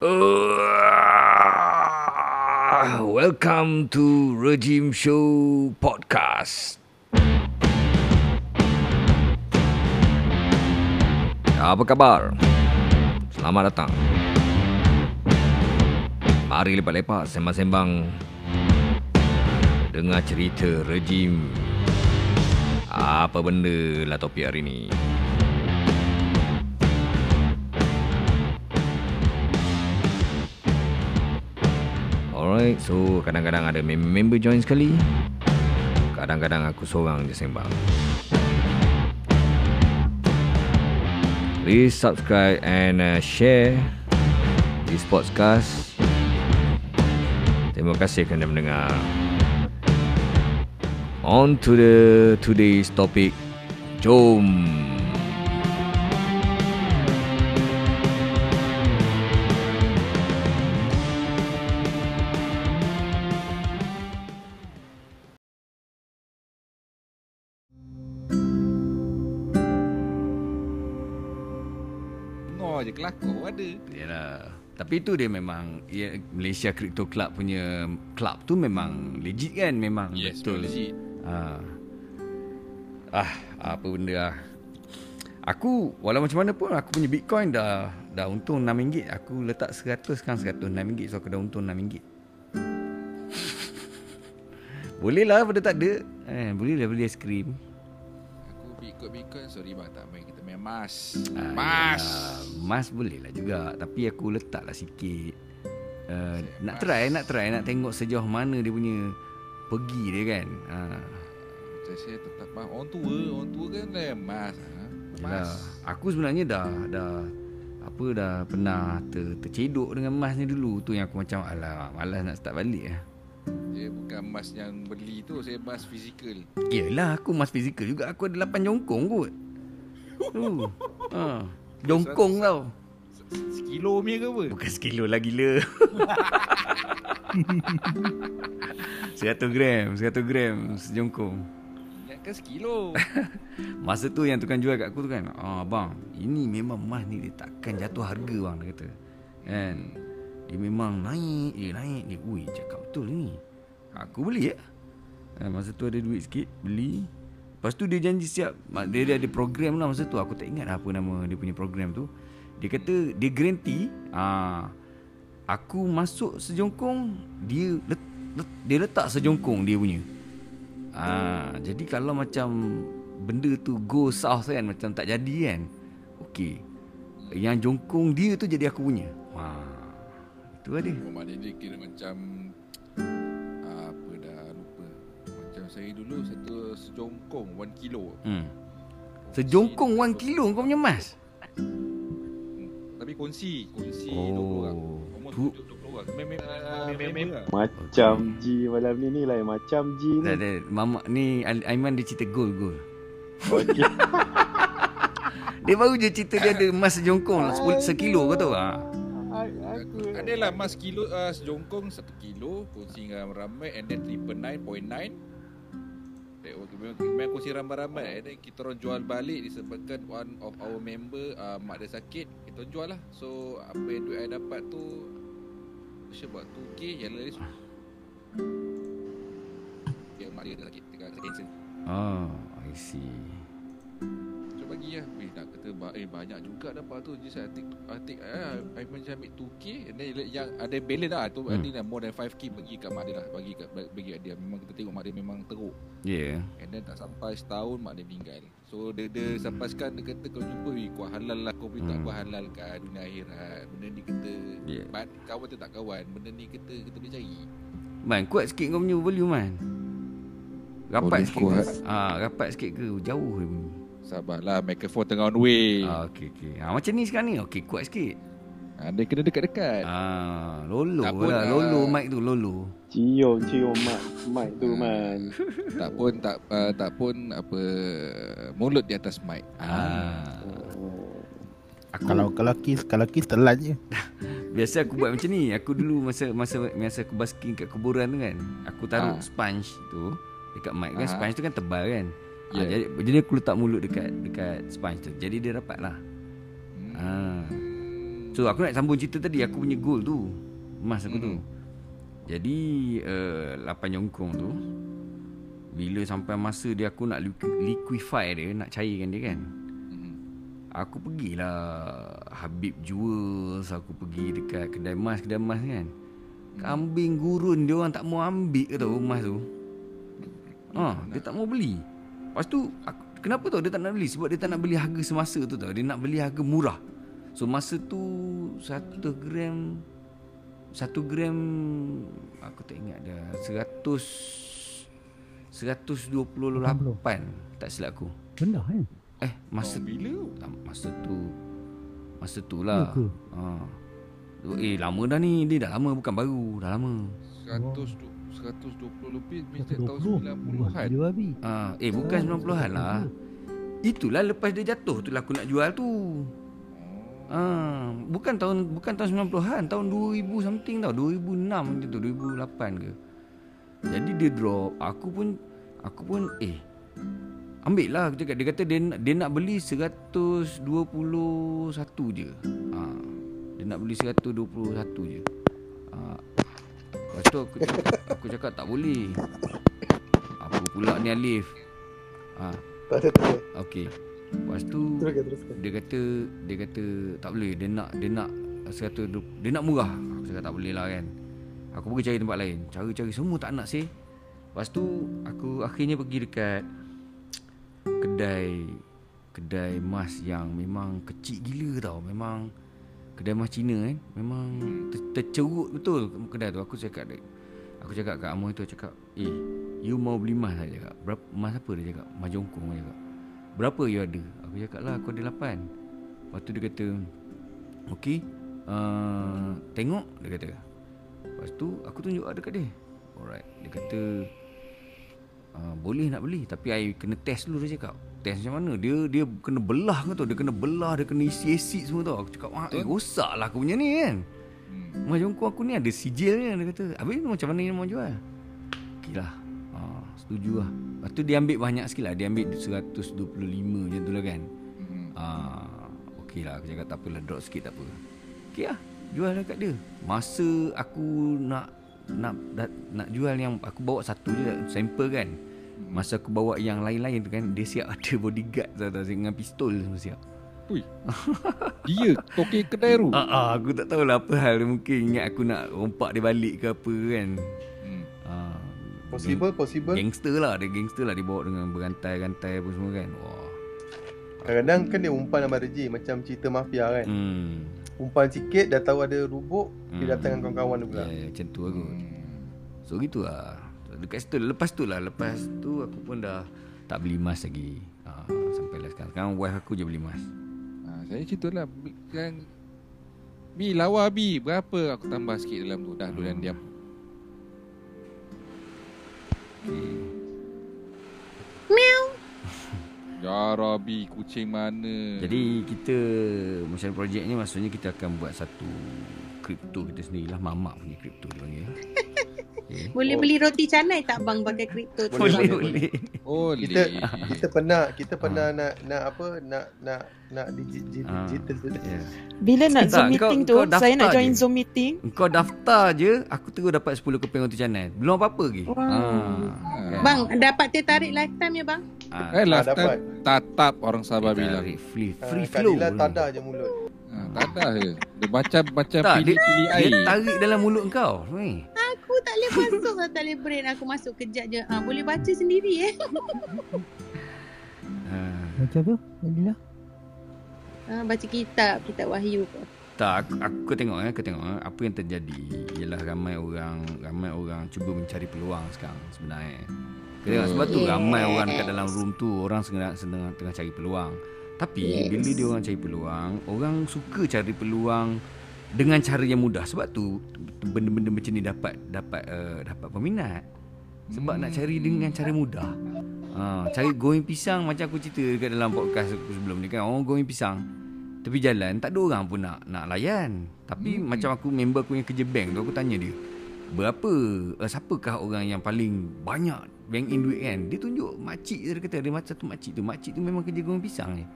Uh, welcome to Regime Show Podcast. Apa kabar? Selamat datang. Mari lepak-lepak sembang-sembang dengar cerita rejim. Apa benda lah topik hari ni? Alright, so kadang-kadang ada member join sekali. Kadang-kadang aku seorang je sembang. Please subscribe and uh, share this podcast. Terima kasih kerana mendengar. On to the today's topic. Jom. Tapi itu dia memang ya, Malaysia Crypto Club punya club tu memang legit kan memang Yes, betul. legit. Ha. Ah, apa benda ah. Aku walau macam mana pun aku punya Bitcoin dah dah untung RM6. Aku letak 100 sekarang 106 ringgit so aku dah untung RM6. boleh lah pada tak ada. Eh, boleh lah beli aiskrim. Aku bitcoin-bitcoin sorry bang tak main kita main mas. Ah, Mas. yalah. Mas boleh lah juga Tapi aku letak lah sikit uh, Saya Nak mas. try Nak try Nak tengok sejauh mana dia punya Pergi dia kan ha. Macam saya tetap bang orang tua, orang tua kan dah mas. Ha? Yalah. Mas. Aku sebenarnya dah Dah Apa dah pernah ter, Tercedok dengan mas ni dulu Tu yang aku macam Alah malas nak start balik lah Dia bukan mas yang beli tu, saya mas fizikal. Yelah aku mas fizikal juga. Aku ada 8 jongkong kot. Tu. Ha. Jongkong tau. Sekilo punya ke apa? Bukan sekilo lah gila. 100 gram 100 gram sejongkong. Ingatkan sekilo. Masa tu yang tukang jual kat aku tu kan ah, Bang Ini memang mas ni Dia takkan jatuh harga bang Dia kata. Kan? Dia memang naik Dia naik Dia ui cakap betul ni Aku beli ya. Masa tu ada duit sikit Beli. Lepas tu dia janji siap. Dia, dia ada program lah masa tu. Aku tak ingat apa nama dia punya program tu. Dia kata Dia guarantee ah, Aku masuk sejongkong Dia let, let, Dia letak sejongkong dia punya. Ah, Jadi kalau macam Benda tu go south kan Macam tak jadi kan Okay Yang jongkong dia tu jadi aku punya. Wah, Itu lah dia. Oh, maknanya dia kira macam saya dulu satu sejongkong 1 kilo. hmm. Sejongkong 1 kilo kau punya mas Hmm. Tapi kongsi, kongsi Oh. 20 orang. Umur Tu- 20 orang. Mem- mem- member lah. Macam G malam ni ni lain macam G ni. Tak ada Mama ni Aiman dia cerita gol gol Okey. Dia baru je cerita dia ada emas sejongkong 10 sekilo kau tahu ha? Aku Adalah mas kilo uh, sejongkong 1 kilo kongsi dengan ramai and then 999.9 Eh, okay, memang, memang kongsi ramai-ramai. And then kita orang jual balik disebabkan one of our member uh, mak dia sakit. Kita jual lah. So apa yang duit I dapat tu Saya buat 2k yang lain Ya mak dia dah sakit Tengah cancer Oh I see bagi lah Eh nak kata Eh banyak juga dapat tu. Just I take I take eh, I macam ambil 2k And then yang ada balance lah. Tu Hmm. I think lah more than 5k Bagi kat mak dia lah. Bagi kat bagi kat dia. Memang kita tengok mak dia memang teruk. Yeah. And then tak sampai setahun Mak dia meninggal. So dia, dia sampai sekarang Dia kata kalau jumpa Wih kuat halal lah. Kau boleh tak Hmm. kuat halal kat dunia akhirat? Benda ni kita Yeah. but, Kawan tu tak kawan. Benda ni kita kita boleh cari. Man kuat sikit kau punya volume man. Rapat Volume sikit kuat. ke? Ah, rapat sikit ke? Jauh dia bunyi Sabarlah Microphone tengah on way Ah, okay, okay. Ah, macam ni sekarang ni. Okay, kuat sikit. ha, Dia kena dekat-dekat Ah, lolo Tak lah. ah. Lolo mic tu, lolo. cium cium mic mic tu man. tak pun tak uh, tak pun apa mulut di atas mic. Ah. Oh. Aku Kalau kalau kiss kalau kiss telan je. biasa aku buat macam ni. Aku dulu masa masa masa aku basking kat kuburan tu kan. Aku taruh Ah. sponge tu dekat mic kan. Ah. Sponge tu kan tebal kan. Ah, Yeah. jadi, jadi aku letak mulut dekat dekat sponge tu. Jadi dia rapat lah. Hmm. Ah. So aku nak sambung cerita tadi Aku punya goal tu Emas aku tu Jadi uh, Lapan nyongkong tu Bila sampai masa dia Aku nak liqu- liquefy dia Nak cairkan dia kan Mhm. Aku pergilah Habib Jewels Aku pergi dekat kedai emas Kedai emas kan Kambing gurun dia orang tak mau ambil ke tau emas tu ha, Dia tak mau beli Lepas tu aku, Kenapa tau dia tak nak beli? Sebab dia tak nak beli harga semasa tu tau. Dia nak beli harga murah. So masa tu Satu gram Satu gram Aku tak ingat dah Seratus Seratus dua puluh lapan. Tak silap aku. Rendah kan? Eh masa Oh, bila? Ah, Masa tu Masa tu lah. ha. Eh lama dah ni. Dia dah lama bukan baru. Dah lama. 100 120 lebih Mesti 120 tahun Wah 90-an. dia babi ha. Eh bukan 90-an lah Itulah lepas dia jatuh tu lah aku nak jual tu ha. Bukan tahun Bukan tahun 90-an Tahun 2000 something tau 2006 macam tu 2008 ke Jadi dia drop Aku pun Aku pun Eh Ambil lah aku cakap Dia kata dia, nak- dia nak beli 121 je ha. Dia nak beli 121 je ha. Lepas tu aku cakap, aku cakap tak boleh. Apa pula ni Alif? Ha. Tak ada, tak ada. Okey. Lepas tu Teruskan, teruskan. dia kata dia kata tak boleh dia nak dia nak 120 dia nak murah. Aku cakap tak boleh lah kan. Aku pergi cari tempat lain. Cari-cari semua tak nak sih. Lepas tu aku akhirnya pergi dekat kedai kedai emas yang memang kecil gila tau. Memang kedai emas Cina kan memang ter, tercerut betul kedai tu. Aku cakap dia aku cakap kat Amoy tu cakap eh you mau beli emas tak cakap berapa emas apa dia cakap emas jongkong. Dia cakap Berapa you ada? Aku cakap lah aku ada lapan. Lepas tu dia kata Okey uh, Tengok Dia kata. Lepas tu aku tunjuk ada kat dia. Alright. Dia kata uh, Boleh nak beli Tapi I kena test dulu dia cakap Test macam mana? Dia dia kena belah ke tau Dia kena belah Dia kena isi acid semua tau. Aku cakap Wah eh, rosak lah aku punya ni kan? Hmm. Mas jongkong aku ni ada sijilnya Dia kata. Habis ni macam mana ni mau jual? Okey lah. Ha, Setuju lah. Lepas tu dia ambil banyak sikit lah. Dia ambil 125 macam tu lah kan. Ah, Okey lah. Aku cakap tak apalah Drop sikit tak apa. Okey lah Jual lah kat dia. Masa aku nak nak nak, nak jual yang Aku bawa satu je Sampel kan Masa aku bawa yang lain-lain tu kan Dia siap ada bodyguard tau, tau, Dengan pistol semua siap Ui. Dia toke kedai tu. ah, ah, Aku tak tahulah apa hal Dia Mungkin ingat aku nak rompak dia balik ke apa kan Hmm. ah, Possible, possible. Gangster lah Dia gangster lah Dia bawa dengan berantai-rantai apa semua kan Wah Kadang-kadang kan dia umpan sama Reji Macam cerita mafia kan. hmm. Umpan sikit dah tahu ada rubuk. Dia Hmm. datang dengan kawan-kawan dia Ya, pula. yeah, macam tu aku Hmm. So gitu lah Dekat situ. Lepas tu lah. Lepas tu aku pun dah Tak beli emas lagi. Ha, Sampai lah sekarang. Sekarang wife aku je beli emas. Ha, saya cerita lah. Kan Bi lawa Bi. Berapa aku tambah sikit dalam tu? Dah dulu dan diam Ya Rabbi Kucing mana? Jadi kita Macam projek ni Maksudnya kita akan buat satu Kripto kita sendirilah. Mamak punya kripto dia panggil okay. Boleh beli roti canai tak bang pakai kripto tu? Boleh boleh, boleh Oh Kita kita pernah kita Ah. pernah nak nak apa nak nak nak Ah. digital tu. yeah. Bila nak Tak, Zoom kau- meeting tu, kau saya nak join je. Zoom meeting. Engkau daftar je Aku terus dapat 10 keping untuk channel Belum apa-apa lagi Wow. ha. Bang, dapat tertarik lifetime ya bang? ha. Eh Ah, last dapat. time Tatap orang Sabah bilang Free, Ah, free flow Kadila tadah je mulut. ha, Tak ada je Dia Macam Tak, pilih-pilih Dia air tarik dalam mulut kau ni. Aku tak boleh masuk lah, tak boleh brain. Aku masuk kejap je. Ah, boleh baca sendiri eh. Ha. Macam tu Alhamdulillah Ah, baca kitab, kitab wahyu tu. Tak, aku, aku tengok eh, aku tengok eh, apa yang terjadi ialah ramai orang ramai orang cuba mencari peluang sekarang sebenarnya. Kau tengok sebab tu Yes. ramai orang kat dalam room tu orang sedang sedang tengah cari peluang. Tapi Yes. bila dia orang cari peluang, orang suka cari peluang dengan cara yang mudah. Sebab tu benda-benda macam ni dapat dapat uh, dapat peminat. Sebab nak cari dengan cara mudah. Ha, cari goreng pisang macam aku cerita dekat dalam podcast aku sebelum ni kan. Orang goreng pisang Tepi jalan tak ada orang pun nak nak layan. Tapi hmm. macam aku member aku yang kerja bank tu aku tanya dia. Berapa uh, siapakah orang yang paling banyak bank in duit kan? Dia tunjuk makcik dia kata dia macam tu makcik tu. Makcik tu memang kerja goreng pisang je.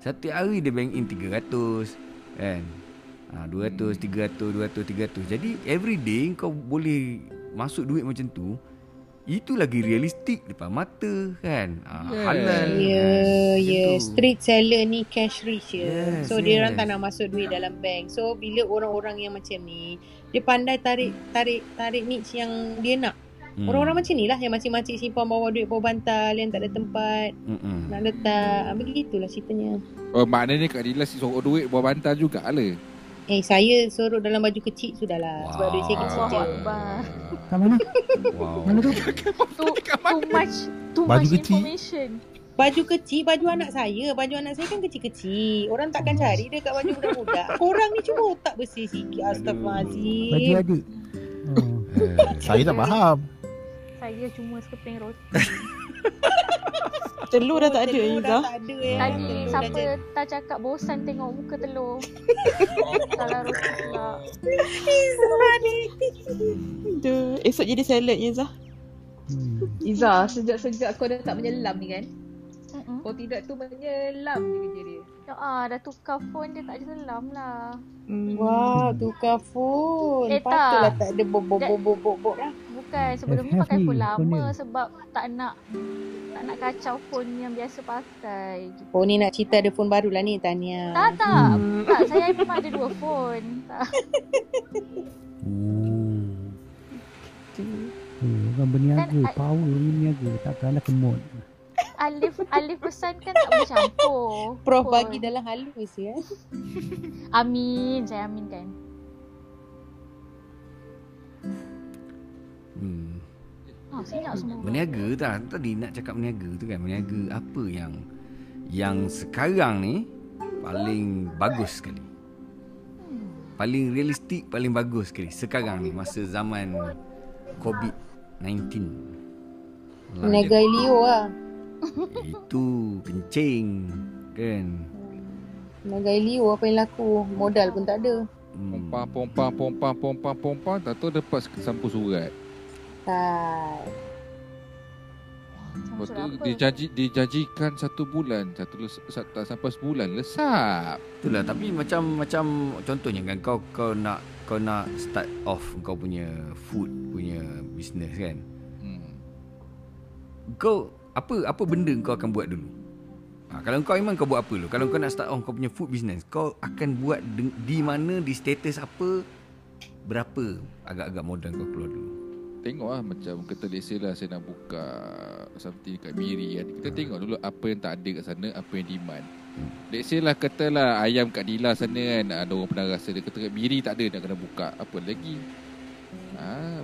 Setiap hari dia bank in 300 kan. Ha, 200, 300, 200, 300 Jadi every day kau boleh masuk duit macam tu Itu lagi realistik depan mata kan ha, Yes. Halal Ya, Macam ya. tu. Street seller ni cash rich je. Yes, so dia orang yes. tak nak masuk duit dalam bank. So bila orang-orang yang macam ni, dia pandai tarik tarik tarik niche yang dia nak. Hmm. Orang-orang macam ni lah yang macam-macam simpan bawa duit bawah bantal yang tak ada tempat Mm-mm. nak letak. Ah, Begitulah ceritanya. Oh, maknanya Kak Dila si sorok duit buat bantal juga lah. Eh saya suruh dalam baju kecil sudahlah. Sebab Wow. duit saya kecil je. Kat mana? Wow Mana tu? Too, too much too Baju much kecil. information. Baju kecil, baju anak saya. Baju anak saya kan kecil-kecil. Orang takkan cari dekat baju budak-budak. Korang ni cuma otak bersih sikit. Baju Astagfirullahaladzim. adik. Oh. Eh, Saya tak faham. Saya cuma sekeping roti. Telur dah tak ada dah tak ada eh. Tadi siapa tak cakap bosan tengok muka telur. Salah roti pula. Aduh, Esok jadi salad Iza. Hmm. Iza, sejak-sejak kau dah tak menyelam ni kan? Mm-mm. Kau tidak tu menyelam je kerja dia. Ya ah, dah tukar phone dia tak selam lah. Hmm. Wah, tukar phone. Eh, Patutlah tak. tak ada bobok-bobok-bobok lah. Bukan sebelum ni pakai phone phone lama dia. sebab tak nak tak nak kacau phone yang biasa pakai. Gitu. Oh, ni nak cerita ada phone baru lah ni, Tania. Tak tak. Hmm. Tak, saya memang ada dua phone. Tak. Oh, orang berniaga. Kan, Power ni berniaga. Takkanlah kemut. Alif Alif pesan kan tak boleh campur. Prof phone. bagi dalam halus ya. Amin, saya aminkan. Hmm. Ah, senyap semua. Berniaga tak Tadi nak cakap berniaga tu kan Berniaga apa yang Yang sekarang ni Paling bagus sekali Paling realistik Paling bagus sekali Sekarang ni Masa zaman COVID-19 Niaga Leo lah. Itu kencing Kan Niaga Leo apa yang laku. Modal pun tak ada. hmm. Pompang, pompang, pompang, pompang, pompang. Tak tahu dapat sampul surat. Sama Lepas tu dijanji, dijanjikan satu bulan. Satu les, tak sampai sebulan. Lesap. Itulah tapi macam Macam contohnya kan Kau kau nak Kau nak start off Kau punya Food punya Business kan Hmm. Kau apa apa benda kau akan buat dulu? Ha, kalau kau Iman kau buat apa dulu? Kalau kau nak start on kau punya food business, kau akan buat di, di mana di status apa? Berapa agak-agak modal kau keluar dulu? Tengok lah macam kata let's say lah saya nak buka something kat Miri kan. Kita tengok dulu apa yang tak ada kat sana, apa yang demand. Let's say lah katalah ayam kat Dila sana kan ada orang pernah rasa dia kata kat Miri tak ada nak kena buka. Apa lagi? Ah,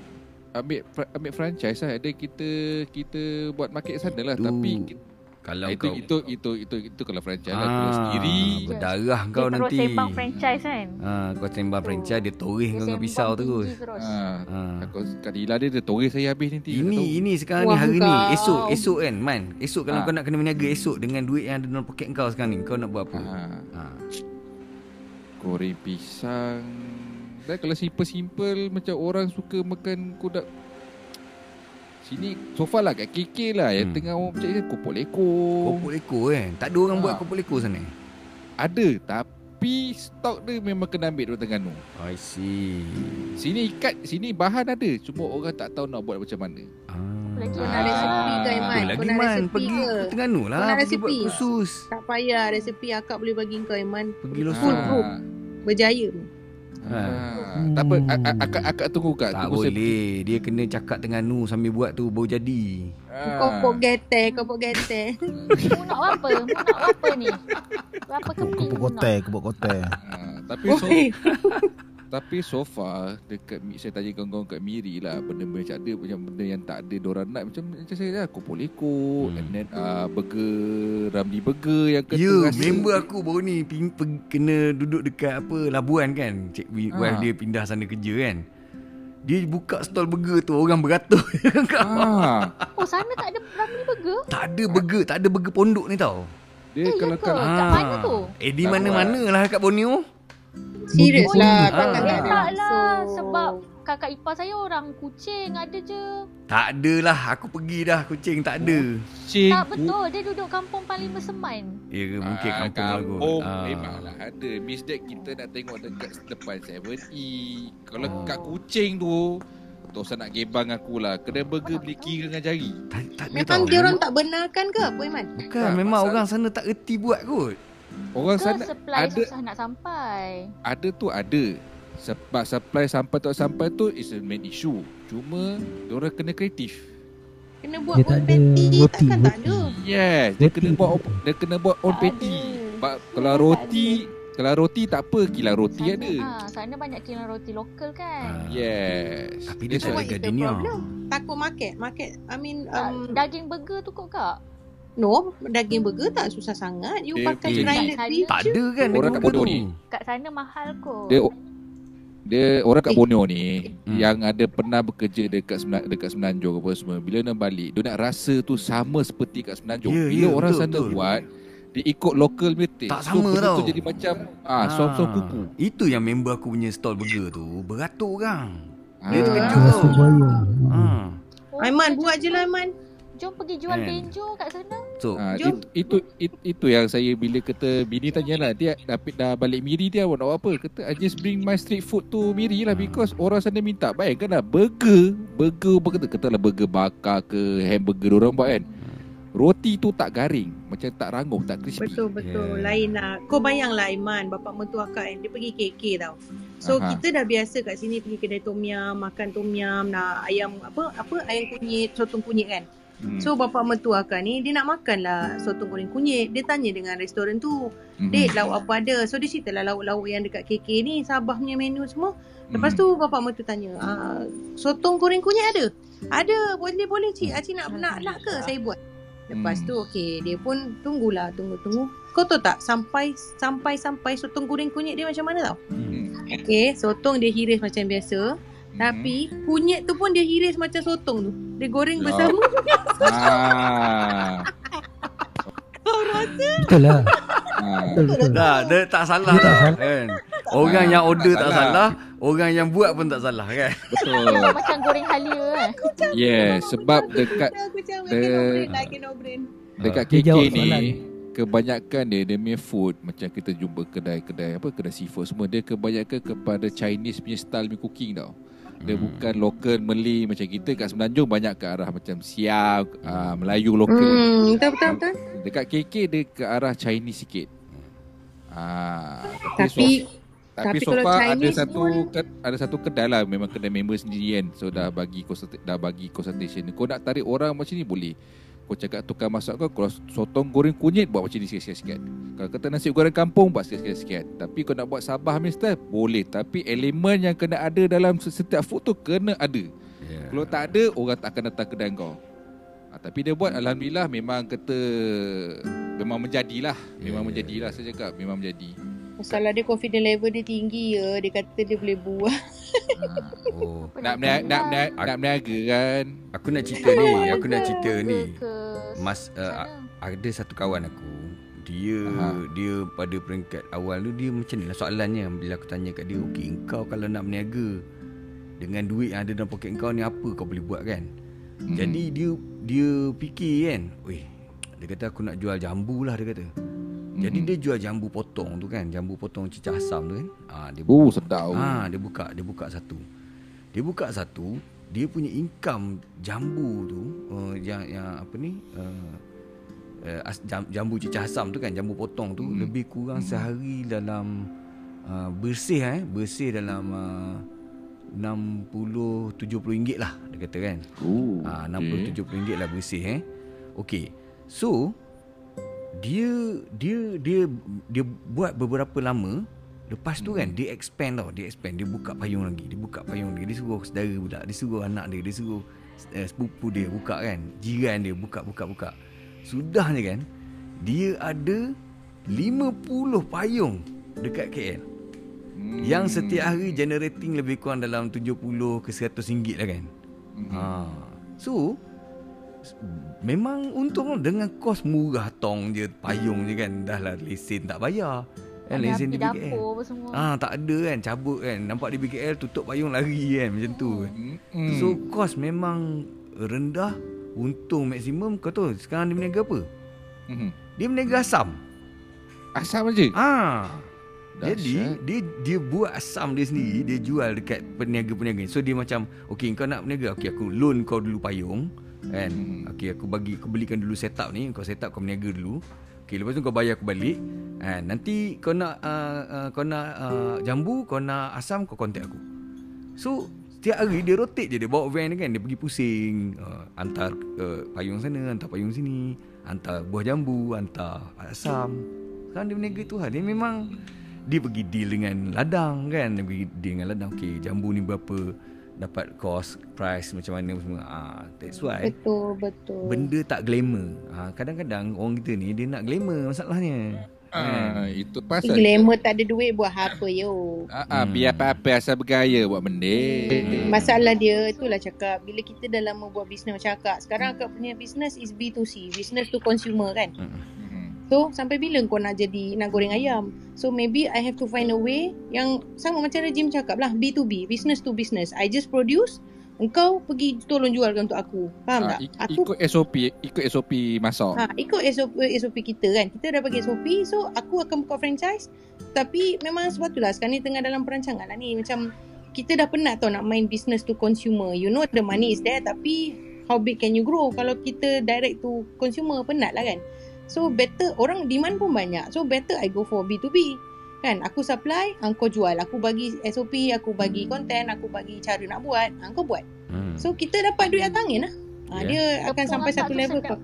ambil fra- ambil franchise lah. Ada kita kita buat market sana lah tapi Kalau itu, kau itu, itu itu itu kalau franchise lah keluar sendiri. berdarah Dia kau terus nanti. sembang franchise kan. Ha, kau sembang franchise dia toreh kau dengan pisau terus. terus. Ha. Ha. Aku kat Dila dia dia toreh saya habis nanti. Ini ini sekarang Wah, ni hari ni kau. esok esok kan man. Esok kalau Ha. kau nak kena berniaga esok dengan duit yang ada dalam poket kau sekarang ni, kau nak buat apa? Ha. Ha. Goreng pisang Dan kalau simple-simple Macam orang suka makan kudak Sini so far lah kat KK lah Yang Hmm. tengah orang percaya Kopok leko Kopok leko kan. Tak ada orang buat Ha. kopok leko sana. Ada Tapi stok dia memang kena ambil dari Terengganu I see. Sini ikat Sini bahan ada Cuma orang tak tahu nak buat macam mana Ah. Lagi Kau nak nak resepi ke Apa Iman? lagi Kau nak man resepi pergi ke? Terengganu lah Kau nak pergi buat resepi? khusus. Tak payah resepi akak boleh bagi kau Iman. Pergi Full losun. proof. Berjaya. Ha. Hmm. Tak apa akak, akak tunggu kak Tak tunggu saya- boleh. Dia kena cakap Terengganu sambil buat tu baru jadi. Ah. Kau pok gete, kau pok gete. Mu nak apa? Mu nak apa ni? Berapa keping kepuk mu nak? kotai, kepuk kotai. Ah, Tapi so. Tapi so far Dekat saya tanya kawan-kawan kat Miri lah Benda-benda macam ada Macam benda yang tak ada Diorang nak Macam, macam saya lah Kopok leko Hmm. And then uh, Burger Ramli burger Yang kata Ya, rasa- member aku baru ni pin, pe, kena duduk dekat apa Labuan kan. Cik wi- Ah. wife dia pindah sana kerja kan. Dia buka stall burger tu orang beratus. ah, Oh, sana tak ada Ramli burger? tak ada burger, tak ada burger pondok ni tau. Dia Eh, kalau ya ke? Kat mana tu? Eh di mana-mana lah kat Borneo. Serius Oh, lah. Ah. Takkan Eh, tak ada tak lah. Sebab kat ipar saya orang kucing ada je. Tak ada lah. Aku pergi dah. Kucing tak ada. Cing. Tak betul, dia duduk kampung paling berseman. Ya ke mungkin Ah, kampung lagu. kampung Ah. Memanglah ada Miss Dad kita nak tengok dekat depan 7E Kalau Oh. kat kucing tu Tak usah nak gebang aku lah Kedai burger beli kira dengan jari Tak, tak ada Memang dia orang tak benarkan ke apa Iman? Bukan, memang orang sana tak erti buat kot. Orang Ke sana supply ada susah nak sampai. ada tu ada Sebab supply sampai tak sampai tu Is a main issue Cuma Diorang kena kreatif Kena buat Dia own tak ada patty roti, takkan tak roti. ada. Yes Dia Roti kena buat tak Dia kena buat on Tak patty. Sebab Kalau Tak roti Kalau roti tak apa Kilang roti sana, ada Ha, sana banyak kilang roti lokal kan. Ah. Yes Tapi dia tak ada the gardenia. Takut market. Market, I mean, Tak, um, daging burger tu kot kak. No, daging burger tak susah sangat. You Dia pakai grinded Tak ada kan Orang kat tu. ni. Kat sana mahal kot. Dia dia orang kat Eh. Borneo ni Hmm. yang ada pernah bekerja dekat Semena, dekat Semenanjung apa semua bila nak balik dia nak rasa tu sama seperti kat Semenanjung. Ya, bila ya, orang betul, sana betul. buat dia ikut local punya taste. Tak so, sama tau. tu jadi macam ah som-som kuku. Itu yang member aku punya stall burger tu beratur orang. Ah, Dia terkejut tau. Ha. Aiman, buat je lah Aiman. Jom pergi jual benjo kat sana. So, Ah, Jom. itu, itu, itu itu yang saya bila kata bini tanya lah dia dah, dah balik Miri dia awak nak buat apa kata I just bring my street food to Miri lah Ah. because orang sana minta bayangkan lah burger burger apa kata katalah burger bakar ke hamburger orang buat kan roti tu tak garing macam tak rangup tak crispy Betul betul. Yeah. Lain lah. Kau bayanglah Aiman, bapak mertua akak kan, dia pergi KK tau. So Aha. kita dah biasa kat sini pergi kedai tom yum, makan tom yum, nak ayam apa apa ayam kunyit, sotong kunyit kan. Hmm. So bapak mertua akak ni dia nak makan lah sotong goreng kunyit. Dia tanya dengan restoran tu, Mhm. "Dek, lauk apa ada?" So dia cerita lah lauk-lauk yang dekat KK ni, Sabah punya menu semua. Lepas Mhm. tu bapak mertua tanya, ah, "Sotong goreng kunyit ada?" "Ada, boleh boleh cik. Acik nak nak nak ke saya buat?" Lepas Hmm. tu okey, dia pun tunggulah, tunggu-tunggu. Kau tahu tak sampai sampai sampai sotong goreng kunyit dia macam mana tau? Hmm. Okey, sotong dia hiris macam biasa, Mhm. tapi kunyit tu pun dia hiris macam sotong tu. Dia goreng bersama. ah. Kau rasa Betul lah. ah. Betul dia tak salah Dia tak dah. salah. Kan? Orang Ah, yang order tak tak salah. salah, orang yang buat pun tak salah kan? betul Macam goreng halia kan. yes sebab dekat lah, brain. dekat KK ni kebanyakan dia dia punya food macam kita jumpa kedai-kedai apa kedai seafood semua dia kebanyakan kepada Chinese punya style punya cooking tau. Dia Hmm. bukan local Malay macam kita kat Semenanjung banyak ke arah macam Siam, uh, Melayu lokal. Hmm, betul betul betul. Dekat KK dia ke arah Chinese sikit. Ah, Tapi so, tapi, tapi so kalau far ada Chinese satu pun- ada satu kedai lah memang kedai member sendiri kan. So dah bagi dah bagi consultation. Kau nak tarik orang macam ni boleh. Kau cakap tukar masak kau Kalau sotong goreng kunyit Buat macam ni sikit-sikit Kalau kata nasi goreng kampung Buat sikit-sikit Tapi kau nak buat Sabah style Boleh Tapi elemen yang kena ada Dalam setiap food tu Kena ada Yeah. Kalau tak ada Orang tak akan datang kedai kau ha, Tapi dia buat Alhamdulillah Memang kata Memang menjadilah Memang Ya, ya, menjadilah Saya cakap Memang menjadi masalah dia confident level dia tinggi ya. Dia kata dia boleh buat. ha. Oh, nak, nak, nak meniaga kan aku nak cerita ni, aku nak cerita ni. Ke Mas uh, ada satu kawan aku dia Aha. dia pada peringkat awal tu dia macam ni lah soalannya bila aku tanya kat dia okey kau kalau nak berniaga dengan duit yang ada dalam poket kau ni apa kau boleh buat kan Hmm. jadi dia dia fikir kan weh dia kata aku nak jual jambu lah dia kata jadi Mhm. dia jual jambu potong tu kan jambu potong cicak asam tu kan ah dia Oh sedap Ah, dia buka, dia buka satu. Dia buka satu, dia punya income jambu tu uh, yang yang apa ni? Uh, uh, jambu cicah asam tu kan, jambu potong tu Hmm. lebih kurang sehari dalam uh, bersih eh, bersih dalam uh, 60 70 ringgit lah dia kata kan. Oh, Ah, 60 70 ringgit lah bersih eh. Okey. So dia dia dia dia buat beberapa lama lepas tu kan dia expand tau. Dia expand. Dia buka payung lagi. Dia buka payung lagi. Dia suruh saudara pula dia suruh anak dia. Dia suruh uh, sepupu dia buka kan. Jiran dia. Buka buka buka. Sudahnya kan dia ada 50 payung dekat KL Hmm. yang setiap hari generating lebih kurang dalam 70 ke 100 ringgit lah kan. Hmm. Ha. So memang untung dengan kos murah tong je payung je kan. Dah lah lesen tak bayar. Kan Ada lesen di BKL. dapur apa semua. Ah tak ada kan cabut kan. Nampak di BKL tutup payung lari kan macam tu. Hmm. So kos memang rendah untung maksimum kau tahu sekarang dia berniaga apa? Mhm. Dia berniaga asam. Asam aja. Ah. Jadi dia dia buat asam dia sendiri, dia jual dekat peniaga-peniaga. So dia macam okey kau nak berniaga, okey aku loan kau dulu payung kan. Hmm. Okey aku bagi aku belikan dulu setup ni, kau setup kau berniaga dulu. Okey lepas tu kau bayar aku balik. Kan nanti kau nak uh, uh, kau nak uh, jambu, kau nak asam kau contact aku. So setiap hari dia rotate je dia bawa van dia kan dia pergi pusing uh, hantar uh, payung sana, hantar payung sini, hantar buah jambu, hantar asam. Sekarang dia berniaga tu hal dia memang dia pergi deal dengan ladang kan dia pergi deal dengan ladang okey jambu ni berapa dapat cost price macam mana semua ah that's why Betul, betul. benda tak glamour ah kadang-kadang orang kita ni dia nak glamour masalahnya Ah, itu Eh, pasal. Glamour tak ada duit buat apa yo. Ah, ah, Hmm. biar apa-apa asal bergaya buat benda. Hmm. Masalah dia itulah cakap bila kita dah lama buat bisnes macam akak. Sekarang akak punya bisnes is B2C, business to consumer kan. Hmm. Mhm. So sampai bila kau nak jadi nak goreng ayam? So maybe I have to find a way yang sama macam Rejim cakap lah B2B, business to business. I just produce, engkau pergi tolong jualkan untuk aku. Faham Ah, tak? ik- Aku ikut SOP, ikut SOP masak. Ha, ikut SOP, SOP kita kan. Kita dah bagi SOP, so aku akan buka franchise. Tapi memang sepatutlah sekarang ni tengah dalam perancangan lah ni. Macam kita dah penat tau nak main business to consumer. You know the money is there tapi how big can you grow? Kalau kita direct to consumer penat lah kan. So better, orang demand pun banyak. So better I go for B2B. Kan, aku supply, engkau jual. Aku bagi SOP, aku bagi content, aku bagi cara nak buat, engkau buat. Hmm. So kita dapat duit angin lah. Ha, Ya. Dia akan Tepung sampai akak satu tu level kau?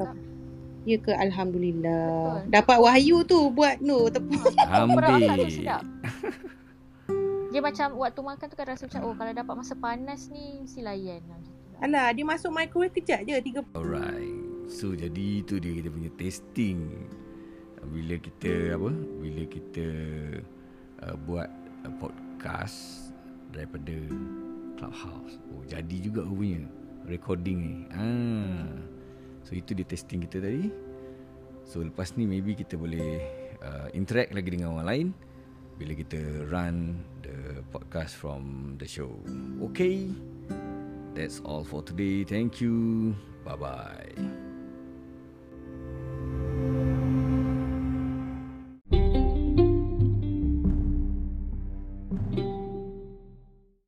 Ya ke Alhamdulillah. Betul. Dapat wahyu tu buat no tepung. Tu Ambil. sedap. Dia macam waktu makan tu kan rasa macam oh kalau dapat masa panas ni mesti layan lah tu lah. Alah, dia masuk microwave kejap je. Tiga Alright. So jadi itu dia kita punya testing. Bila kita apa? Bila kita uh, buat uh, podcast daripada Clubhouse. Oh, jadi juga rupanya recording ni. Ah. So itu dia testing kita tadi. So lepas ni maybe kita boleh uh, interact lagi dengan orang lain bila kita run the podcast from the show. Okay. That's all for today. Thank you. Bye bye.